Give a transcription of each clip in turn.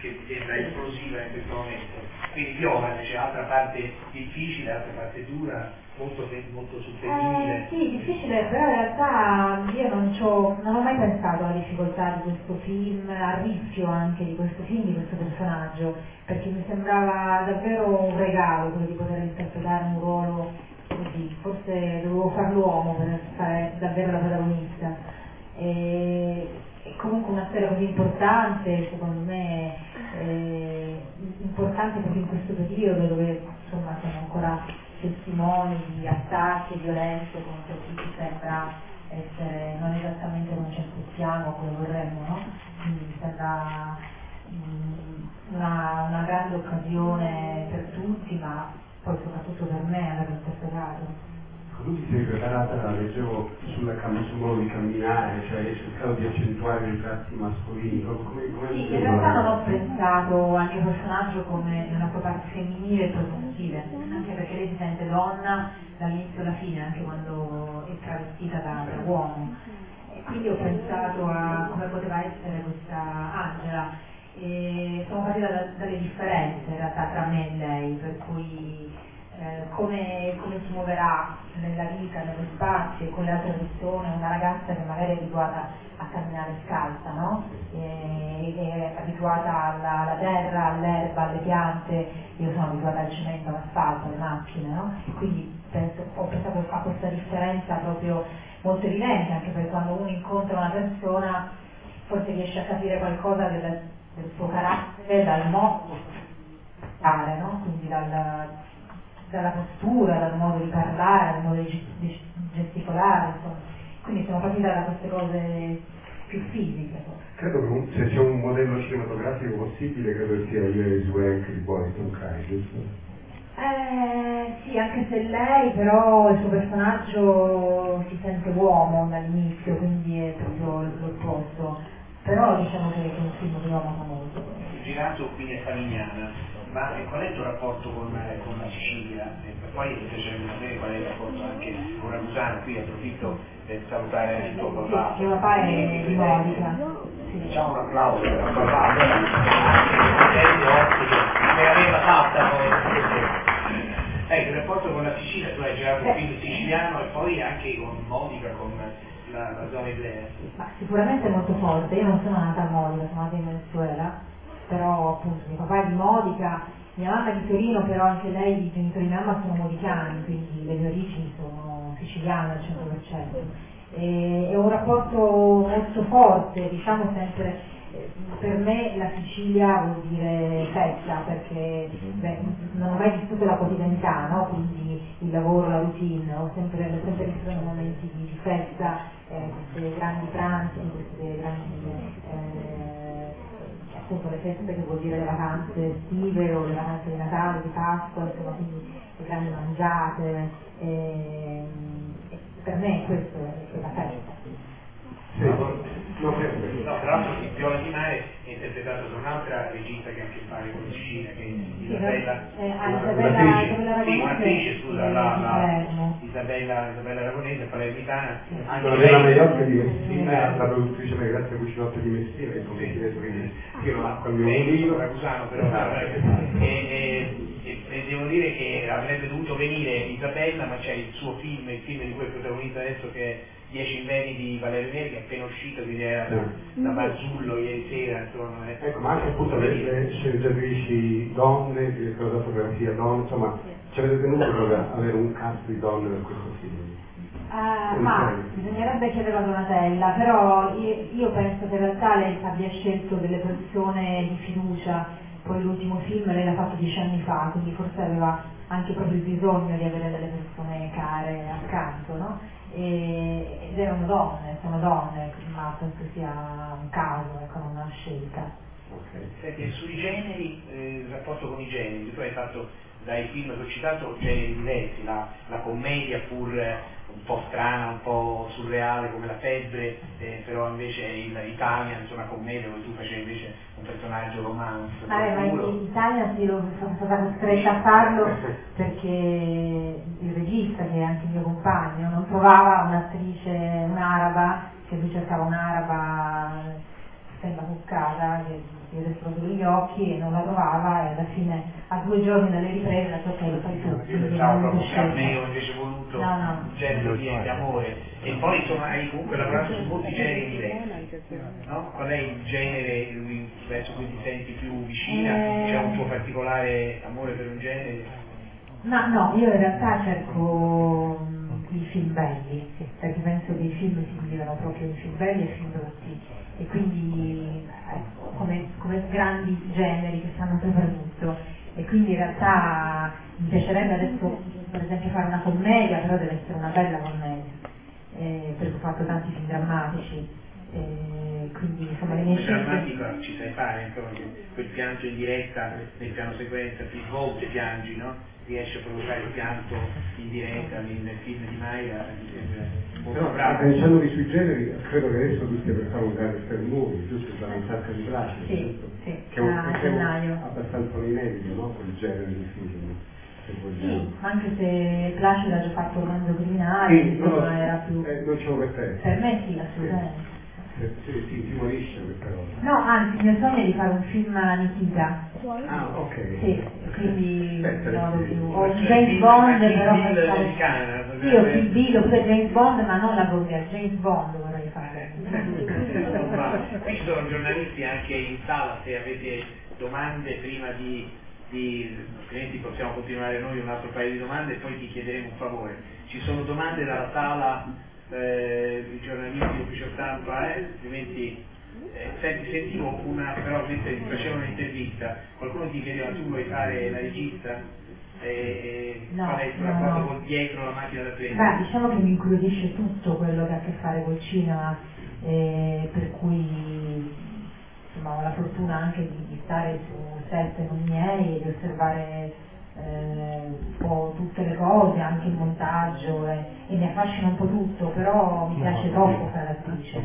che sembra esplosiva in questo momento. Quindi giovane, c'è altra parte difficile, altra parte dura, molto, molto. Eh, sì, difficile, però in realtà io non, non, ho mai pensato alla difficoltà di questo film, al rischio anche di questo film, di questo personaggio, perché mi sembrava davvero un regalo quello di poter interpretare un ruolo così, forse dovevo fare l'uomo per fare davvero la protagonista. E, e comunque una storia così importante, secondo me, eh, importante proprio in questo periodo dove insomma siamo ancora testimoni di attacchi e violenze contro chi ci sembra essere non esattamente come ci aspettiamo, come vorremmo, no? Quindi sembra mh, una, una grande occasione per tutti, ma poi soprattutto per me averlo interpretato tu ti sei preparata, leggevo sulla cam- sul modo di camminare, cioè hai cercato di accentuare i tratti mascolini, come, come Sì, in realtà non ho pensato al mio personaggio come nella sua parte femminile e prospettive, anche perché lei si sente donna dall'inizio alla fine, anche quando è travestita da, da uomo. E quindi ho pensato a come poteva essere questa Angela. E sono partita da, dalle differenze in realtà tra me e lei, per cui eh, come, come, si muoverà nella vita, nello spazio e con le altre persone, una ragazza che magari è abituata a camminare scalza, no? e, è abituata alla, alla, terra, all'erba, alle piante, io sono abituata al cemento, all'asfalto, alle macchine, no? quindi penso, ho pensato a questa differenza proprio molto evidente, anche perché quando uno incontra una persona forse riesce a capire qualcosa del, del suo carattere dal modo di fare, no? quindi dal, dalla postura, dal modo di parlare, dal modo di gesticolare, insomma. Quindi siamo partiti da queste cose più fisiche. Credo che se c'è un modello cinematografico possibile, credo sia Iris Wank di Boris Cry, giusto? Eh, sì, anche se lei però il suo personaggio si sente uomo dall'inizio, quindi è proprio l'opposto. Però diciamo che è un film che io amo molto. Girato qui a Favignana ma qual è il tuo rapporto con, con la Sicilia? E poi mi piacerebbe sapere qual è il rapporto anche con Ragusano, qui approfitto per salutare il tuo papà. Mio papà è di Monica. Facciamo un applauso per il papà, per averla fatta poi. Ecco, il rapporto con la Sicilia, tu hai girato un film siciliano e poi anche con Monica, con la, la zona Iblea. Sicuramente molto forte, io non sono nata a Monica, sono nata in Venezuela però appunto mio papà è di Modica, mia mamma è di Torino, però anche lei, i genitori di mamma sono modicani, quindi le mie origini sono siciliane al 100%. E, è un rapporto molto forte, diciamo sempre, eh, per me la Sicilia vuol dire festa, perché beh, non ho mai vissuto la quotidianità, no? quindi il lavoro, la routine, ho sempre, ho sempre vissuto momenti di, festa, eh, queste grandi pranzi, queste grandi... Eh, appunto le feste che vuol dire le vacanze estive o le vacanze di Natale, di Pasqua, insomma quindi le grandi mangiate. E, e per me questo è la festa. Sì. No, tra l'altro Viola Di Mare è interpretato da un'altra regista che ha a che fare con Sicilia, che è Isabella, eh, ah, Isabella, sì, un'attrice, scusa, la, la, Isabella, Isabella Ragonese, palermitana. Anche ah, lei, la Maiocca di Messina, la produttrice delle grazie cucinotte di Messina, che come sì. quindi io non acqua il mio mulino. Ragusano però, e, e, e, e, devo dire che avrebbe dovuto venire Isabella, ma c'è il suo film, il film di cui è protagonista adesso che è Dieci inverni di Valerio Neri che è appena uscito, quindi era da, da Marzullo ieri sera, insomma. Ecco, ma anche appunto le, le sceneggiatrici donne, direttore di fotografia donne, insomma, ci avete tenuto a avere un cast di donne per questo film? Uh, ma bisognerebbe chiedere a Donatella, però io, io, penso che in realtà lei abbia scelto delle persone di fiducia, poi l'ultimo film lei l'ha fatto dieci anni fa, quindi forse aveva anche proprio il bisogno di avere delle persone care accanto, no? e, erano donne, sono donne, ma penso sia un caso, ecco, non una scelta. Okay. Senti, sui generi, eh, il rapporto con i generi, tu hai fatto dai film che ho citato generi diversi, la, la commedia pur un po' strana, un po' surreale come la febbre, eh, però invece l'Italia, insomma, commedia dove tu facevi invece un personaggio romance. Ah, ma in Italia sì, sono stata costretta a farlo perché il regista, anche il mio compagno, non trovava un'attrice, un'araba, che lui cercava un'araba sembra cuccata, che gli esploso gli occhi e non la trovava e alla fine a due giorni dalle riprese detto ok lo fai tu. Pensavo non ho proprio scelta. Carmeo invece voluto No, no. un genere di, di amore e poi insomma hai comunque lavorato su molti generi diversi no? qual è il genere verso cui ti senti più vicina Eh. c'è un tuo particolare amore per un genere Ma no, io in realtà cerco mm, i film belli, perché penso che i film si migliorano proprio in film belli e film brutti. E quindi ecco, come, come grandi generi che stanno soprattutto. E quindi in realtà mi piacerebbe adesso per esempio fare una commedia, però deve essere una bella commedia, eh, perché ho fatto tanti film drammatici. Eh, quindi insomma le mie come scelte drammatica ci sai fare insomma, che quel pianto in diretta nel piano sequenza più volte piangi no? riesce a provocare il pianto in diretta nel, film di Maia mi sembra molto Però bravo pensandovi sui generi, credo che adesso tu stia per fare un grande film movie, giusto? La sacca di Braccio, Sì, sì, che è un, a che è un- gennaio. abbastanza inedito, no? Quel genere di film. Sì, anche se Placido ha già fatto un romanzo criminale, Sì, no, no, era più... eh, non c'è un referto. Per me sì, assolutamente. Sì, sì, sì, timorisce questa cosa. No, anzi, il mio sogno è di fare un film Nikita. Ah, ok. Sì, quindi in modo più... O un James Bond, però americana, Sì, o Kill Bill, oppure James Bond, ma non la Gomez, James Bond vorrei fare. Insomma, qui ci sono giornalisti anche in sala, se avete domande prima di, di altrimenti possiamo continuare noi un altro paio di domande e poi ti chiederemo un favore. Ci sono domande dalla sala, eh, i giornalisti, ufficio stampa, eh, altrimenti eh, senti, sentivo una, però mentre ti faceva un'intervista, qualcuno ti chiedeva tu vuoi fare la regista? Eh, No, qual è il tuo no, rapporto no. con dietro la macchina da Beh, prendere? diciamo che mi incuriosisce tutto quello che ha a che fare col cinema, eh, per cui insomma, ho la fortuna anche di, di stare su set non miei e di osservare eh, un po' tutte le cose, anche il montaggio e, e mi affascina un po' tutto, però mi piace troppo fare l'attrice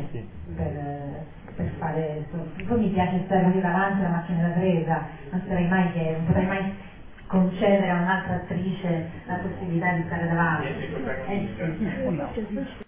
per, per fare poi mi piace stare lì davanti alla macchina da presa, non sarei mai che, non potrei mai concedere a un'altra attrice la possibilità di stare davanti. Eh sì.